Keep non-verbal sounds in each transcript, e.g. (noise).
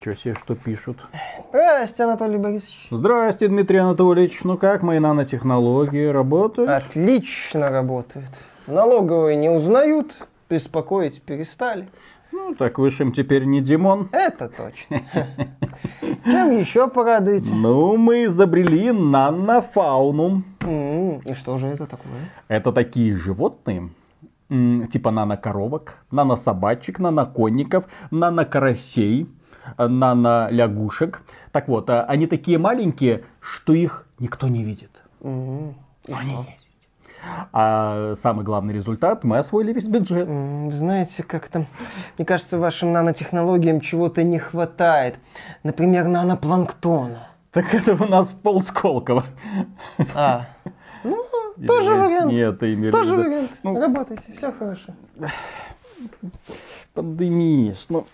Че себе, что пишут? Здрасте, Анатолий Борисович. Здрасте, Дмитрий Анатольевич. Ну как мои нанотехнологии работают? Отлично работают. Налоговые не узнают, беспокоить перестали. Ну, так вы им теперь не Димон. Это точно. Чем еще порадуете? Ну, мы изобрели нанофауну. И что же это такое? Это такие животные, типа нанокоровок, нанособачек, наноконников, нанокарасей, э, нанолягушек. Так вот, э, они такие маленькие, что их никто не видит. И Они что? есть. А самый главный результат, мы освоили весь бюджет. Знаете, как-то, мне кажется, вашим нанотехнологиям чего-то не хватает. Например, нанопланктона. Так это у нас пол Сколково. А, ну, тоже Или- вариант. Нет, ты имеешь Тоже вариант. Ну, Работайте, все хорошо. Пандемия, ну...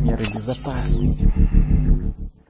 Меры безопасности.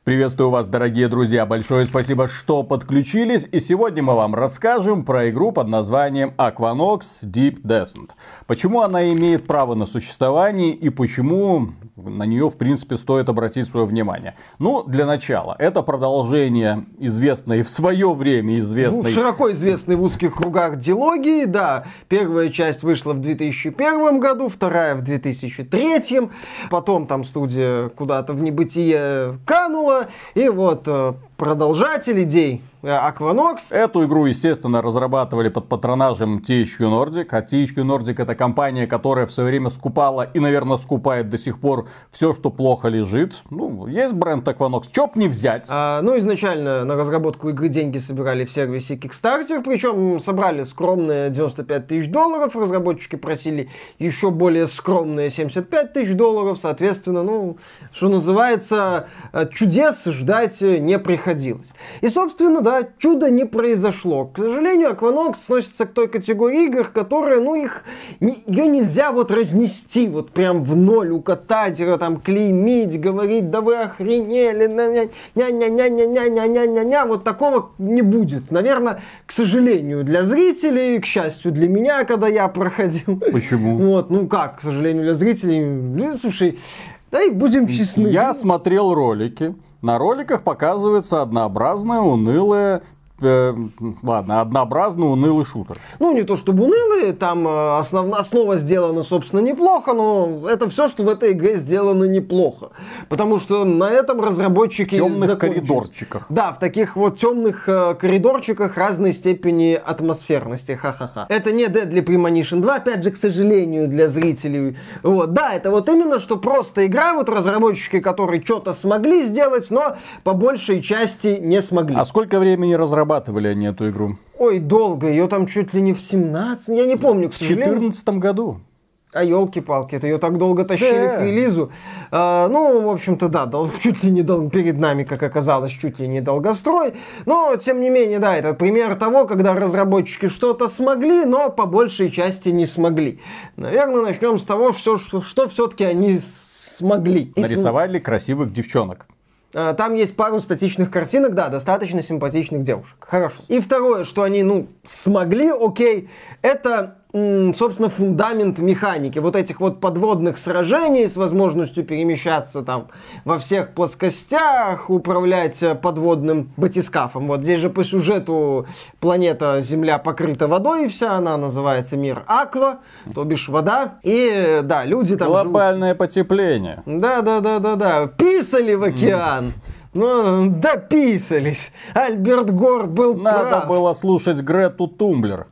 Приветствую вас, дорогие друзья. Большое спасибо, что подключились. И сегодня мы вам расскажем про игру под названием Aquanox Deep Descent. Почему она имеет право на существование и почему на нее, в принципе, стоит обратить свое внимание. Ну, для начала, это продолжение известной в свое время Ну, известной... широко известный в узких кругах дилогии, да. Первая часть вышла в 2001 году, вторая в 2003. Потом там студия куда-то в небытие канула. И вот э, продолжатель идей э, Aquanox. Эту игру, естественно, разрабатывали под патронажем THQ Nordic. А THQ Nordic это компания, которая в свое время скупала и, наверное, скупает до сих пор все, что плохо лежит. Ну, есть бренд Aquanox. Чё б не взять? А, ну, изначально на разработку игры деньги собирали в сервисе Kickstarter, причем собрали скромные 95 тысяч долларов, разработчики просили еще более скромные 75 тысяч долларов, соответственно, ну, что называется, э, чудес ждать не приходилось. И, собственно, да, чудо не произошло. К сожалению, Aquanox относится к той категории игр, которые, ну, их, ее нельзя вот разнести, вот прям в ноль укатать, ее там клеймить, говорить, да вы охренели, ня-ня-ня-ня-ня-ня-ня-ня-ня, вот такого не будет. Наверное, к сожалению, для зрителей, к счастью для меня, когда я проходил. Почему? Вот, ну как, к сожалению, для зрителей, ну, слушай, да и будем честны. Я смотрел ролики. На роликах показывается однообразная, унылая... э, ладно, однообразный, унылый шутер. Ну, не то чтобы унылые, там э, основ- основа сделана, собственно, неплохо, но это все, что в этой игре сделано неплохо. Потому что на этом разработчики В темных закончили. коридорчиках. Да, в таких вот темных э, коридорчиках разной степени атмосферности, ха-ха-ха. Это не Deadly Premonition 2, опять же, к сожалению, для зрителей. Вот, да, это вот именно, что просто игра, вот разработчики, которые что-то смогли сделать, но по большей части не смогли. А сколько времени разрабатывали они эту игру? Ой, долго, ее там чуть ли не в 17, я не помню, к В сожалению. 2014 году. А елки-палки, это ее так долго тащили Да. к релизу. А, ну, в общем-то, да, дол- (laughs) чуть ли не дол- перед нами, как оказалось, чуть ли не долгострой. Но, тем не менее, да, это пример того, когда разработчики что-то смогли, но по большей части не смогли. Наверное, начнем с того, что, что, что все-таки они смогли. И см- Нарисовали красивых девчонок. А, Там есть пару статичных картинок, да, достаточно симпатичных девушек. Хорошо. И второе, что они, ну, смогли, окей, это, собственно, фундамент механики. Вот этих вот подводных сражений с возможностью перемещаться там во всех плоскостях, управлять э, подводным батискафом. Вот здесь же по сюжету планета Земля покрыта водой вся, она называется мир Аква, то бишь вода. И, да, люди там живут. Глобальное потепление. Да, да, да, да, да. Писали в океан. Ну, дописались. Альберт Гор был Надо прав. было слушать Грету Тунберг.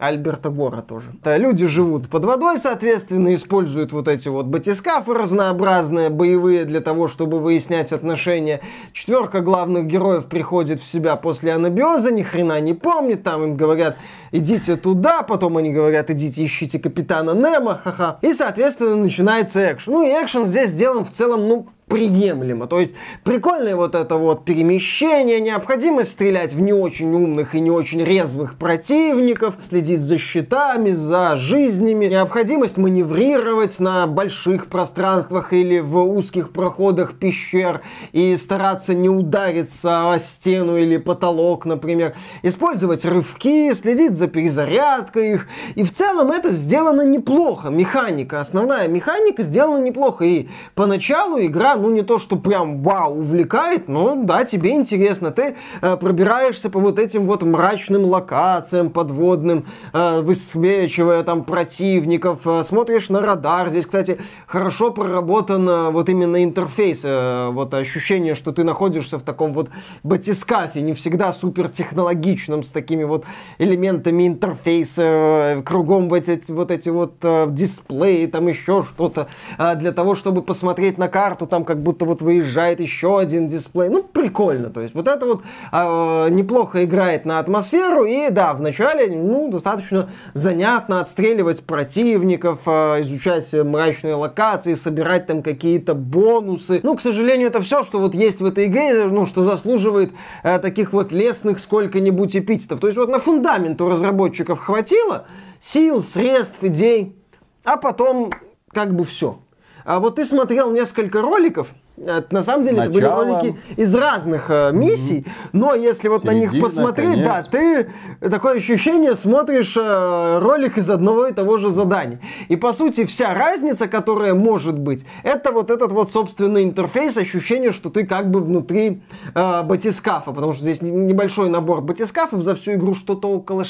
Альберта Гора тоже. Да, люди живут под водой, соответственно, используют вот эти вот батискафы разнообразные, боевые, для того, чтобы выяснять отношения. Четверка главных героев приходит в себя после анабиоза, ни хрена не помнит, там им говорят, идите туда, потом они говорят, идите ищите капитана Немо, ха-ха. И, соответственно, начинается экшен. Ну и экшен здесь сделан в целом, ну, приемлемо. То есть прикольное вот это вот перемещение, необходимость стрелять в не очень умных и не очень резвых противников, следить за щитами, за жизнями, необходимость маневрировать на больших пространствах или в узких проходах пещер и стараться не удариться о стену или потолок, например, использовать рывки, следить за перезарядкой их. И в целом это сделано неплохо. Механика, основная механика сделана неплохо. И поначалу игра, ну не то, что прям вау, увлекает, но да, тебе интересно. Ты э, пробираешься по вот этим вот мрачным локациям подводным, э, высвечивая там противников, э, смотришь на радар. Здесь, кстати, хорошо проработан э, вот именно интерфейс, э, вот ощущение, что ты находишься в таком вот батискафе, не всегда супер технологичном, с такими вот элементами интерфейса, э, кругом вот эти вот, эти вот э, дисплеи, там еще что-то, э, для того, чтобы посмотреть на карту, там как будто вот выезжает еще один дисплей. Ну, прикольно. То есть вот это вот э, неплохо играет на атмосферу. И да, вначале, ну, достаточно занятно отстреливать противников, э, изучать мрачные локации, собирать там какие-то бонусы. Ну, к сожалению, это все, что вот есть в этой игре, ну, что заслуживает э, таких вот лесных сколько-нибудь эпитетов. То есть вот на фундамент у разработчиков хватило сил, средств, идей, а потом как бы все. А вот ты смотрел несколько роликов, это, на самом деле Начало. это были ролики из разных э, миссий, mm-hmm. но если вот Середина, на них посмотреть, конец. да, ты такое ощущение смотришь э, ролик из одного и того же задания. И по сути вся разница, которая может быть, это вот этот вот собственный интерфейс, ощущение, что ты как бы внутри э, батискафа, потому что здесь небольшой набор батискафов за всю игру что-то около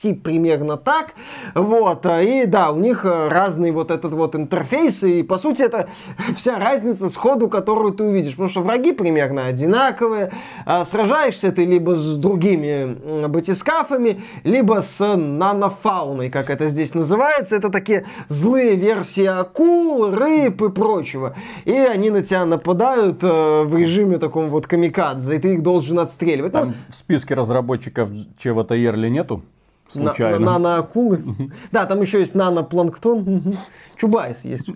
6 примерно так. Вот. И да, у них э, разный вот этот вот интерфейс. И по сути это (laughs) вся разница сходу, которую ты увидишь. Потому что враги примерно одинаковые. А сражаешься ты либо с другими батискафами, либо с нанофауной, как это здесь называется. Это такие злые версии акул, рыб и прочего. И они на тебя нападают э, в режиме таком вот камикадзе, и ты их должен отстреливать. Там ну, в списке разработчиков чего-то Ерли нету? Случайно. На, нано-акулы. Да, там еще есть нанопланктон. Чубайс есть.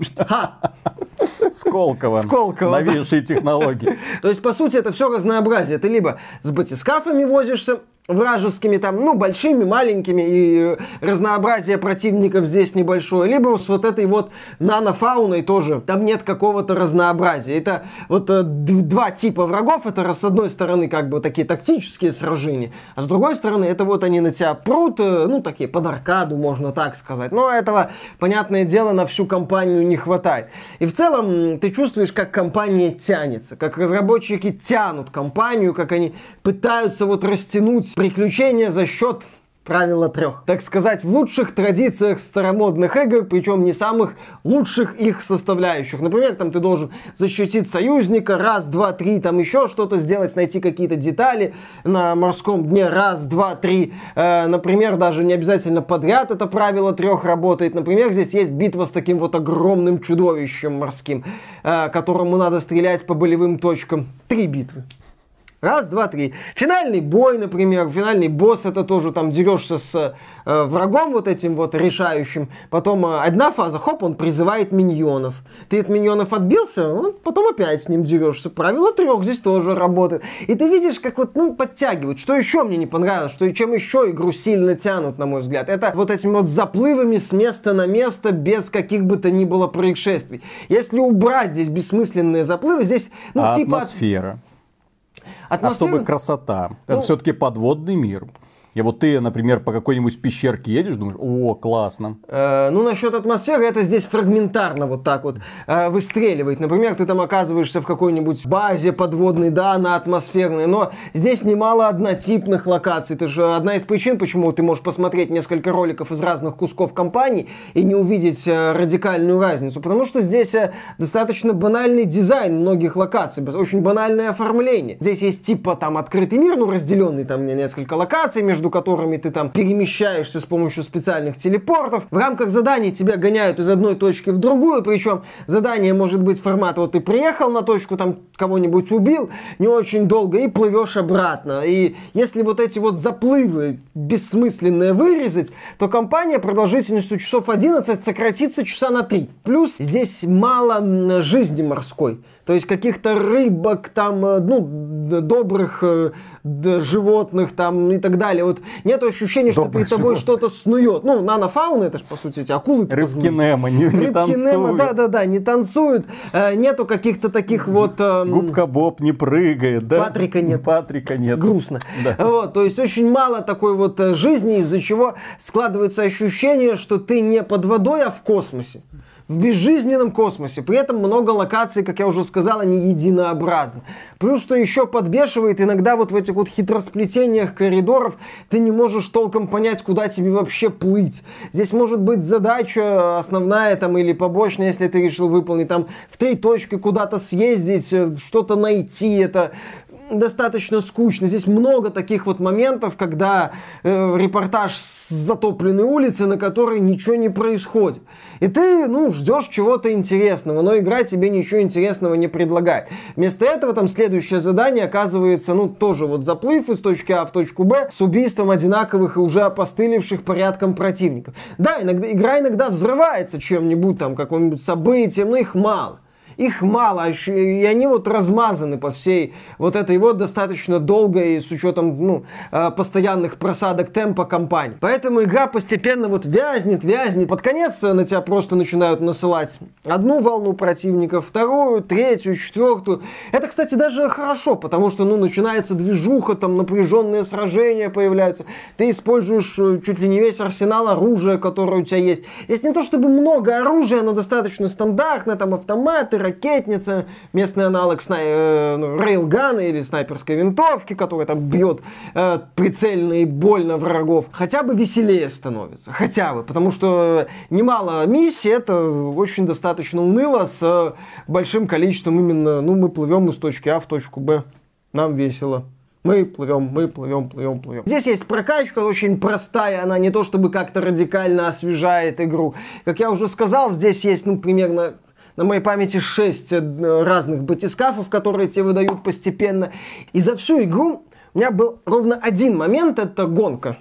Сколково. Сколково. Новейшие технологии. То есть, по сути, это все разнообразие. Ты либо с батискафами возишься, вражескими там, ну, большими, маленькими, и разнообразие противников здесь небольшое, либо с вот этой вот нанофауной тоже, там нет какого-то разнообразия. Это вот э, два типа врагов, это с одной стороны как бы такие тактические сражения, а с другой стороны это вот они на тебя прут, э, ну, такие под аркаду, можно так сказать. Но этого, понятное дело, на всю компанию не хватает. И в целом ты чувствуешь, как компания тянется, как разработчики тянут компанию, как они пытаются вот растянуть приключения за счет правила трех. Так сказать, в лучших традициях старомодных игр, причем не самых лучших их составляющих. Например, там ты должен защитить союзника, раз, два, три, там еще что-то сделать, найти какие-то детали на морском дне, раз, два, три. Э, например, даже не обязательно подряд это правило трех работает. Например, здесь есть битва с таким вот огромным чудовищем морским, э, которому надо стрелять по болевым точкам. Три битвы. Раз, два, три. Финальный бой, например, финальный босс, это тоже там дерешься с э, врагом вот этим вот решающим. Потом э, одна фаза, хоп, он призывает миньонов. Ты от миньонов отбился, он, потом опять с ним дерешься. Правило трех здесь тоже работает. И ты видишь, как вот, ну, подтягивают. Что еще мне не понравилось, что чем еще игру сильно тянут, на мой взгляд. Это вот этими вот заплывами с места на место без каких бы то ни было происшествий. Если убрать здесь бессмысленные заплывы, здесь, ну, а типа... Атмосфера. Атмосфера... А чтобы красота. Ну... Это все-таки подводный мир. И вот ты, например, по какой-нибудь пещерке едешь, думаешь, о, классно. Э, ну, насчет атмосферы, это здесь фрагментарно вот так вот э, выстреливает. Например, ты там оказываешься в какой-нибудь базе подводной, да, на атмосферной, но здесь немало однотипных локаций. Это же одна из причин, почему ты можешь посмотреть несколько роликов из разных кусков компаний и не увидеть э, радикальную разницу. Потому что здесь э, достаточно банальный дизайн многих локаций, очень банальное оформление. Здесь есть типа там открытый мир, ну, разделенный там несколько локаций между между которыми ты там перемещаешься с помощью специальных телепортов. В рамках заданий тебя гоняют из одной точки в другую, причем задание может быть формата, вот ты приехал на точку, там кого-нибудь убил, не очень долго, и плывешь обратно. И если вот эти вот заплывы бессмысленные вырезать, то компания продолжительностью часов 11 сократится часа на 3. Плюс здесь мало жизни морской. То есть каких-то рыбок, там, э, ну, добрых э, животных там и так далее. Вот нет ощущения, что перед тобой что-то снует. Ну, нанофауна, это же, по сути, эти акулы. Рыбки Немо не, не танцуют. да-да-да, не танцуют. Э, нету каких-то таких вот... Эм, Губка Боб не прыгает, да? Патрика нет. Патрика нет. Грустно. Да. Вот, то есть очень мало такой вот жизни, из-за чего складывается ощущение, что ты не под водой, а в космосе в безжизненном космосе. При этом много локаций, как я уже сказал, они единообразны. Плюс, что еще подбешивает, иногда вот в этих вот хитросплетениях коридоров ты не можешь толком понять, куда тебе вообще плыть. Здесь может быть задача основная там или побочная, если ты решил выполнить там в три точки куда-то съездить, э, что-то найти. Это достаточно скучно. Здесь много таких вот моментов, когда э, репортаж с затопленной улицы, на которой ничего не происходит. И ты, ну, ждешь чего-то интересного, но игра тебе ничего интересного не предлагает. Вместо этого там следующее задание оказывается, ну, тоже вот заплыв из точки А в точку Б с убийством одинаковых и уже опостылевших порядком противников. Да, иногда, игра иногда взрывается чем-нибудь там, каким-нибудь событием, но их мало их мало, и они вот размазаны по всей вот этой вот достаточно долгой, с учетом ну, э, постоянных просадок темпа кампании. Поэтому игра постепенно вот вязнет, вязнет. Под конец на тебя просто начинают насылать одну волну противников, вторую, третью, четвертую. Это, кстати, даже хорошо, потому что, ну, начинается движуха, там напряженные сражения появляются. Ты используешь э, чуть ли не весь арсенал оружия, которое у тебя есть. Есть не то чтобы много оружия, но достаточно стандартное, там автоматы, ракетница, местный аналог снай... э, ну, рейлгана или снайперской винтовки, которая там бьет э, прицельно и больно врагов, хотя бы веселее становится. Хотя бы, потому что немало миссий, это очень достаточно уныло с большим количеством именно, ну, мы плывем из точки А в точку Б. Нам весело. Мы плывем, мы плывем, плывем, плывем. Здесь есть прокачка очень простая, она не то чтобы как-то радикально освежает игру. Как я уже сказал, здесь есть, ну, примерно на моей памяти 6 э, разных батискафов, которые тебе выдают постепенно. И за всю игру у меня был ровно один момент, это гонка.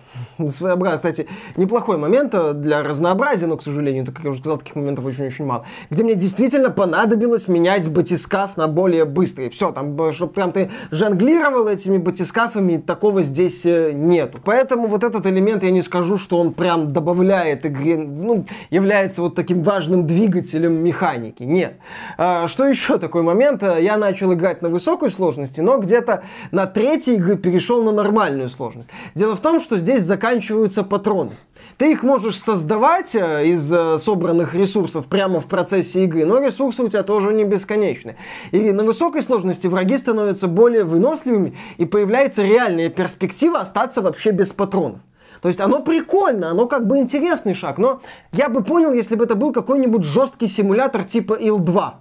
Своеобразный, кстати, неплохой момент э, для разнообразия, но, к сожалению, как я уже сказал, таких моментов очень-очень мало. Где мне действительно понадобилось менять батискаф на более быстрый. Все, там, чтобы прям ты жонглировал этими батискафами, такого здесь э, нету. Поэтому вот этот элемент, я не скажу, что он прям добавляет игре, ну, является вот таким важным двигателем механики. Нет. А, что еще такой момент? Я начал играть на высокой сложности, но где-то на третьей игры перешел на нормальную сложность. Дело в том, что здесь заканчиваются патроны. Ты их можешь создавать э, из э, собранных ресурсов прямо в процессе игры, но ресурсы у тебя тоже не бесконечны. И на высокой сложности враги становятся более выносливыми, и появляется реальная перспектива остаться вообще без патронов. То есть оно прикольно, оно как бы интересный шаг, но я бы понял, если бы это был какой-нибудь жесткий симулятор типа IL-2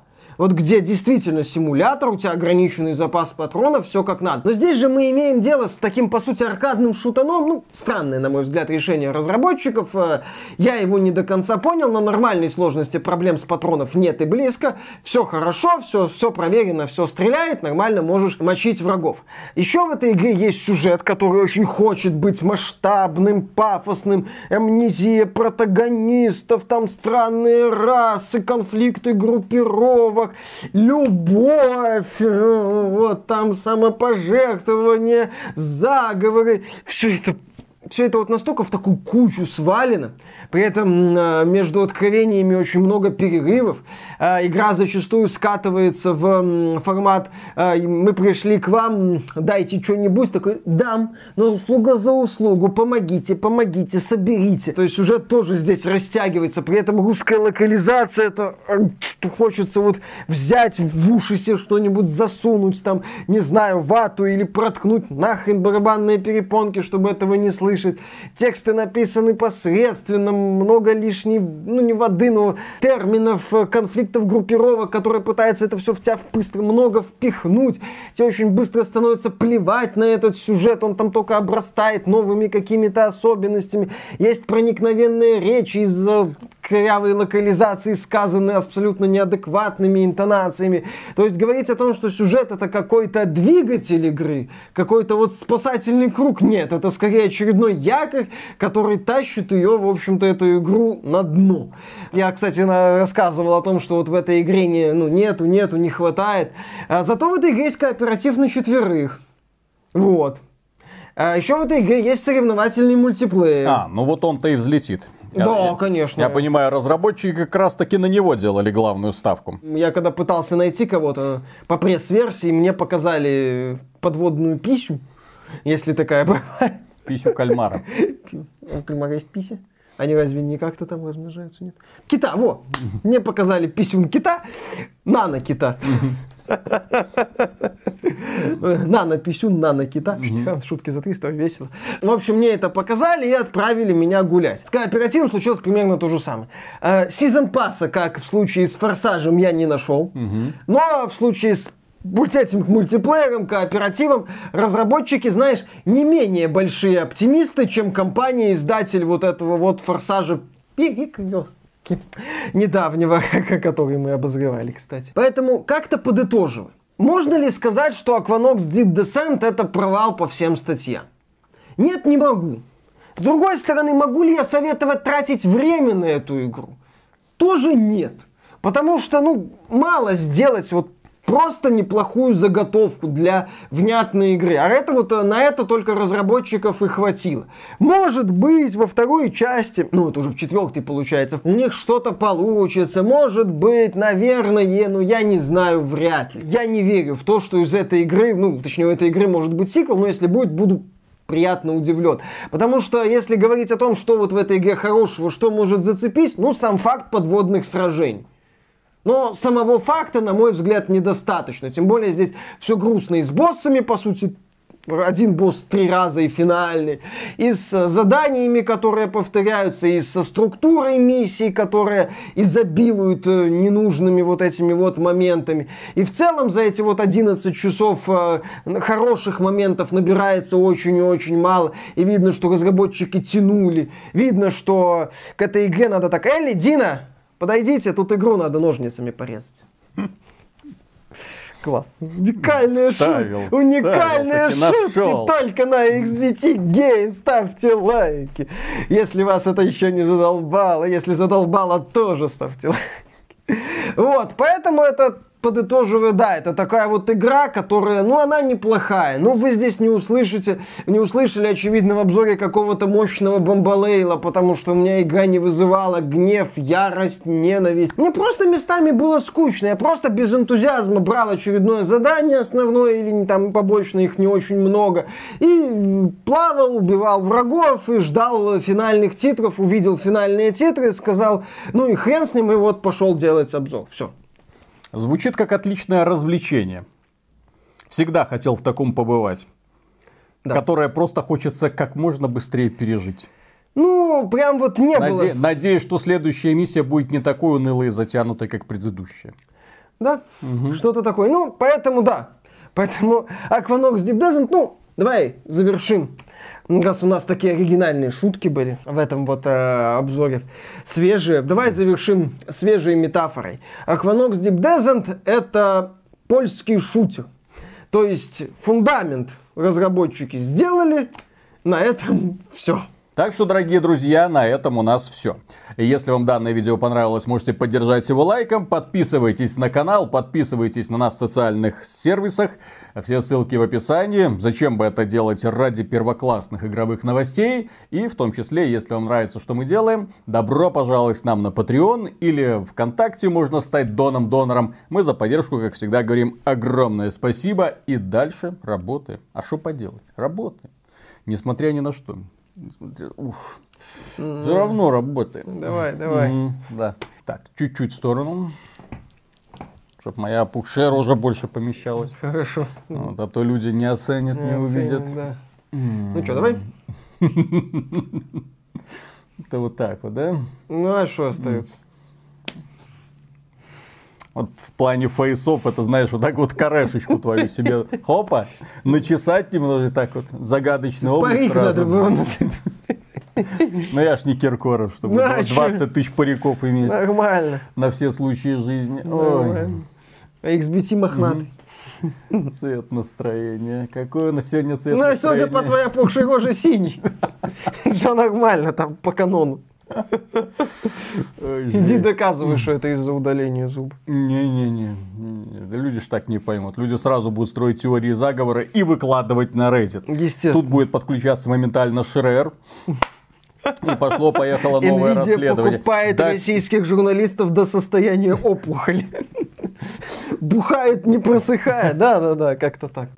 вот где действительно симулятор, у тебя ограниченный запас патронов, все как надо. Но здесь же мы имеем дело с таким, по сути, аркадным шутаном, ну, странное, на мой взгляд, решение разработчиков. Э, я его не до конца понял, на нормальной сложности проблем с патронов нет и близко. Все хорошо, все, все проверено, все стреляет, нормально можешь мочить врагов. Еще в этой игре есть сюжет, который очень хочет быть масштабным, пафосным, амнезия протагонистов, там странные расы, конфликты группировок, любовь, вот там самопожертвование, заговоры. Все это все это вот настолько в такую кучу свалено, при этом а, между откровениями очень много перерывов. А, игра зачастую скатывается в формат а, «мы пришли к вам, дайте что-нибудь», такой «дам, но услуга за услугу, помогите, помогите, соберите». То есть сюжет тоже здесь растягивается, при этом русская локализация, это хочется вот взять в уши себе что-нибудь засунуть, там, не знаю, вату или проткнуть нахрен барабанные перепонки, чтобы этого не слышать слышать. Тексты написаны посредственно, много лишней, ну не воды, но терминов, э, конфликтов, группировок, которые пытаются это все в тебя быстро много впихнуть. Тебе очень быстро становится плевать на этот сюжет, он там только обрастает новыми какими-то особенностями. Есть проникновенные речи из-за корявой локализации, сказанные абсолютно неадекватными интонациями. То есть говорить о том, что сюжет это какой-то двигатель игры, какой-то вот спасательный круг, нет, это скорее очередной якорь, который тащит ее, в общем-то, эту игру на дно. Я, кстати, рассказывал о том, что вот в этой игре не, ну, нету, нету, не хватает. А зато в этой игре есть кооператив на четверых. Вот. А еще в этой игре есть соревновательный мультиплеер. А, ну вот он-то и взлетит. Да, я, конечно. Я понимаю, разработчики как раз таки на него делали главную ставку. Я когда пытался найти кого-то по пресс-версии, мне показали подводную писю, если такая бывает. Писю кальмара. (laughs) У кальмара есть пися? Они разве не как-то там размножаются? Нет? Кита, во! Мне показали писюн кита, нано-кита. Нано писюн, нано кита. Шутки за 300, весело. В общем, мне это показали и отправили меня гулять. С кооперативом случилось примерно то же самое. Сезон пасса, как в случае с Форсажем, я не нашел. Но в случае с будь этим мультиплеером, кооперативом, разработчики, знаешь, не менее большие оптимисты, чем компания-издатель вот этого вот форсажа перекрестки (laughs) недавнего, (laughs) который мы обозревали, кстати. Поэтому как-то подытоживая. Можно ли сказать, что Aquanox Deep Descent это провал по всем статьям? Нет, не могу. С другой стороны, могу ли я советовать тратить время на эту игру? Тоже нет. Потому что, ну, мало сделать вот просто неплохую заготовку для внятной игры. А это вот э, на это только разработчиков и хватило. Может быть, во второй части, ну это уже в четвертой получается, у них что-то получится. Может быть, наверное, но я не знаю, вряд ли. Я не верю в то, что из этой игры, ну точнее у этой игры может быть сиквел, но если будет, буду приятно удивлен. Потому что если говорить о том, что вот в этой игре хорошего, что может зацепить, ну сам факт подводных сражений. Но самого факта, на мой взгляд, недостаточно. Тем более здесь все грустно и с боссами, по сути, один босс три раза и финальный, и с э, заданиями, которые повторяются, и со структурой миссии, которая изобилует э, ненужными вот этими вот моментами. И в целом за эти вот 11 часов э, хороших моментов набирается очень и очень мало. И видно, что разработчики тянули. Видно, что к этой игре надо так, Элли, Дина, Подойдите, тут игру надо ножницами порезать. Класс. Уникальная шутка. Уникальная шутка. Только на XBT Game. Ставьте лайки. Если вас это еще не задолбало. Если задолбало, тоже ставьте лайки. Вот, поэтому это подытоживаю, да, это такая вот игра, которая, ну, она неплохая. Ну, вы здесь не услышите, не услышали, очевидно, в обзоре какого-то мощного бомбалейла, потому что у меня игра не вызывала гнев, ярость, ненависть. Мне просто местами было скучно. Я просто без энтузиазма брал очередное задание основное, или там побочно их не очень много, и плавал, убивал врагов, и ждал финальных титров, увидел финальные титры, сказал, ну и хрен с ним, и вот пошел делать обзор. Все. Звучит как отличное развлечение. Всегда хотел в таком побывать. Да. Которое просто хочется как можно быстрее пережить. Ну, прям вот не Наде... было. Надеюсь, что следующая миссия будет не такой унылой и затянутой, как предыдущая. Да, угу. что-то такое. Ну, поэтому да. Поэтому Aquanox Deep Descent, ну, давай завершим раз у нас такие оригинальные шутки были в этом вот э, обзоре, свежие, давай завершим свежей метафорой. Aquanox Deep Descent это польский шутер. То есть фундамент разработчики сделали, на этом все. Так что, дорогие друзья, на этом у нас все. Если вам данное видео понравилось, можете поддержать его лайком, подписывайтесь на канал, подписывайтесь на нас в социальных сервисах. Все ссылки в описании. Зачем бы это делать ради первоклассных игровых новостей? И в том числе, если вам нравится, что мы делаем, добро пожаловать к нам на Patreon или ВКонтакте можно стать доном-донором. Мы за поддержку, как всегда, говорим огромное спасибо и дальше работаем. А что поделать? Работаем. Несмотря ни на что. Ух. Mm. Все равно работает. Давай, давай. Mm, да. Так, чуть-чуть в сторону. Чтобы моя опухшая рожа больше помещалась. Хорошо. Вот, а то люди не оценят, не, не оценят, увидят. Да. Ну что, давай? (laughs) Это вот так вот, да? Ну а что остается? Вот в плане фейсов, это знаешь, вот так вот корешечку твою себе, хопа, начесать немного, так вот, загадочный облик Парик сразу. надо было нацепить. Ну я ж не Киркоров, чтобы Ну, а 20 тысяч париков иметь Нормально. на все случаи жизни. Ой, Нормально. А XBT мохнатый. цвет настроения. Какой у нас сегодня цвет Ну, а настроения? по твоей опухшей роже синий. (laughs) Все нормально, там по канону. Иди доказывай, что это из-за удаления зуба. Не-не-не, люди ж так не поймут. Люди сразу будут строить теории заговора и выкладывать на Reddit. Естественно. Тут будет подключаться моментально Шрер. И пошло-поехало новое Nvidia расследование. покупает Да, российских журналистов до состояния опухоли. Бухают, не просыхая. Да-да-да, как-то так.